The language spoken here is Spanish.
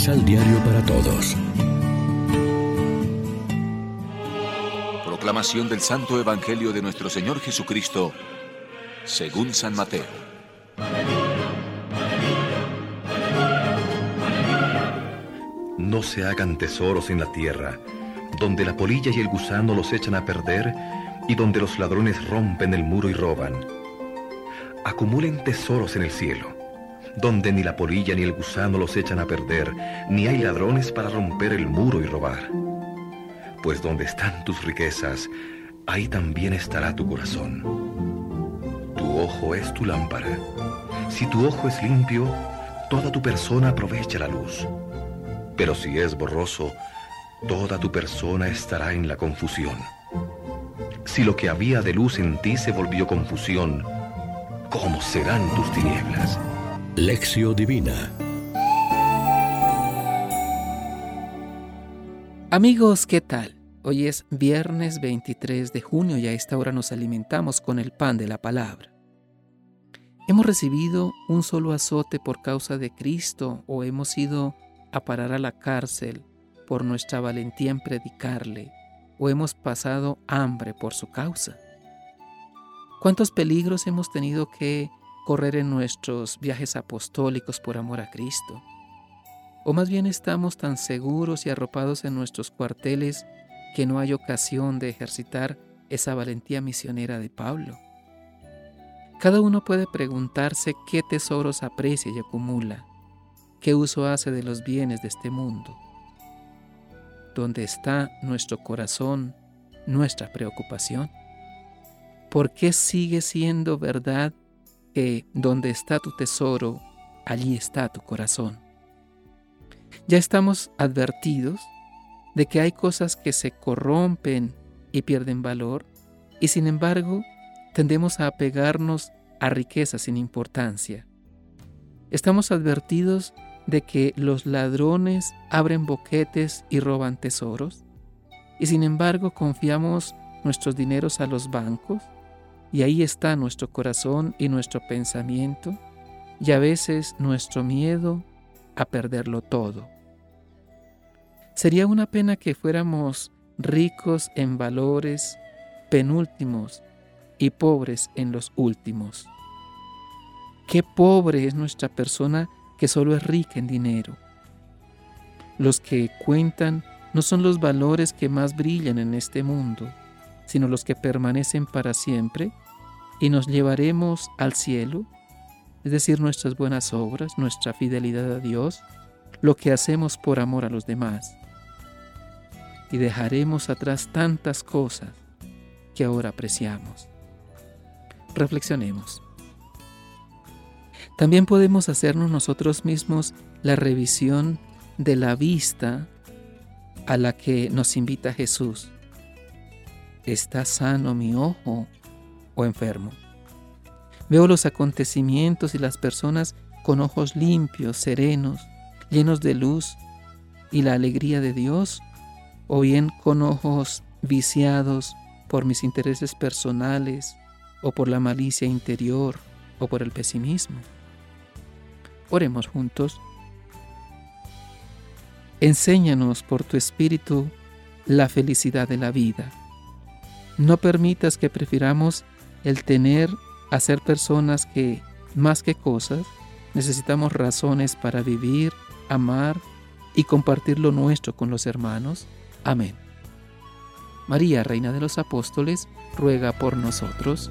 Misal Diario para Todos. Proclamación del Santo Evangelio de nuestro Señor Jesucristo, según San Mateo. No se hagan tesoros en la tierra, donde la polilla y el gusano los echan a perder y donde los ladrones rompen el muro y roban. Acumulen tesoros en el cielo donde ni la polilla ni el gusano los echan a perder, ni hay ladrones para romper el muro y robar. Pues donde están tus riquezas, ahí también estará tu corazón. Tu ojo es tu lámpara. Si tu ojo es limpio, toda tu persona aprovecha la luz. Pero si es borroso, toda tu persona estará en la confusión. Si lo que había de luz en ti se volvió confusión, ¿cómo serán tus tinieblas? Lección Divina Amigos, ¿qué tal? Hoy es viernes 23 de junio y a esta hora nos alimentamos con el pan de la palabra. ¿Hemos recibido un solo azote por causa de Cristo o hemos ido a parar a la cárcel por nuestra valentía en predicarle o hemos pasado hambre por su causa? ¿Cuántos peligros hemos tenido que correr en nuestros viajes apostólicos por amor a Cristo? ¿O más bien estamos tan seguros y arropados en nuestros cuarteles que no hay ocasión de ejercitar esa valentía misionera de Pablo? Cada uno puede preguntarse qué tesoros aprecia y acumula, qué uso hace de los bienes de este mundo. ¿Dónde está nuestro corazón, nuestra preocupación? ¿Por qué sigue siendo verdad que donde está tu tesoro, allí está tu corazón. Ya estamos advertidos de que hay cosas que se corrompen y pierden valor, y sin embargo tendemos a apegarnos a riquezas sin importancia. Estamos advertidos de que los ladrones abren boquetes y roban tesoros, y sin embargo confiamos nuestros dineros a los bancos y ahí está nuestro corazón y nuestro pensamiento y a veces nuestro miedo a perderlo todo. Sería una pena que fuéramos ricos en valores, penúltimos y pobres en los últimos. Qué pobre es nuestra persona que solo es rica en dinero. Los que cuentan no son los valores que más brillan en este mundo, sino los que permanecen para siempre, y nos llevaremos al cielo, es decir, nuestras buenas obras, nuestra fidelidad a Dios, lo que hacemos por amor a los demás. Y dejaremos atrás tantas cosas que ahora apreciamos. Reflexionemos. También podemos hacernos nosotros mismos la revisión de la vista a la que nos invita Jesús ¿Está sano mi ojo o enfermo? Veo los acontecimientos y las personas con ojos limpios, serenos, llenos de luz y la alegría de Dios, o bien con ojos viciados por mis intereses personales, o por la malicia interior, o por el pesimismo. Oremos juntos. Enséñanos por tu Espíritu la felicidad de la vida no permitas que prefiramos el tener a ser personas que, más que cosas, necesitamos razones para vivir, amar y compartir lo nuestro con los hermanos. Amén. María, Reina de los Apóstoles, ruega por nosotros.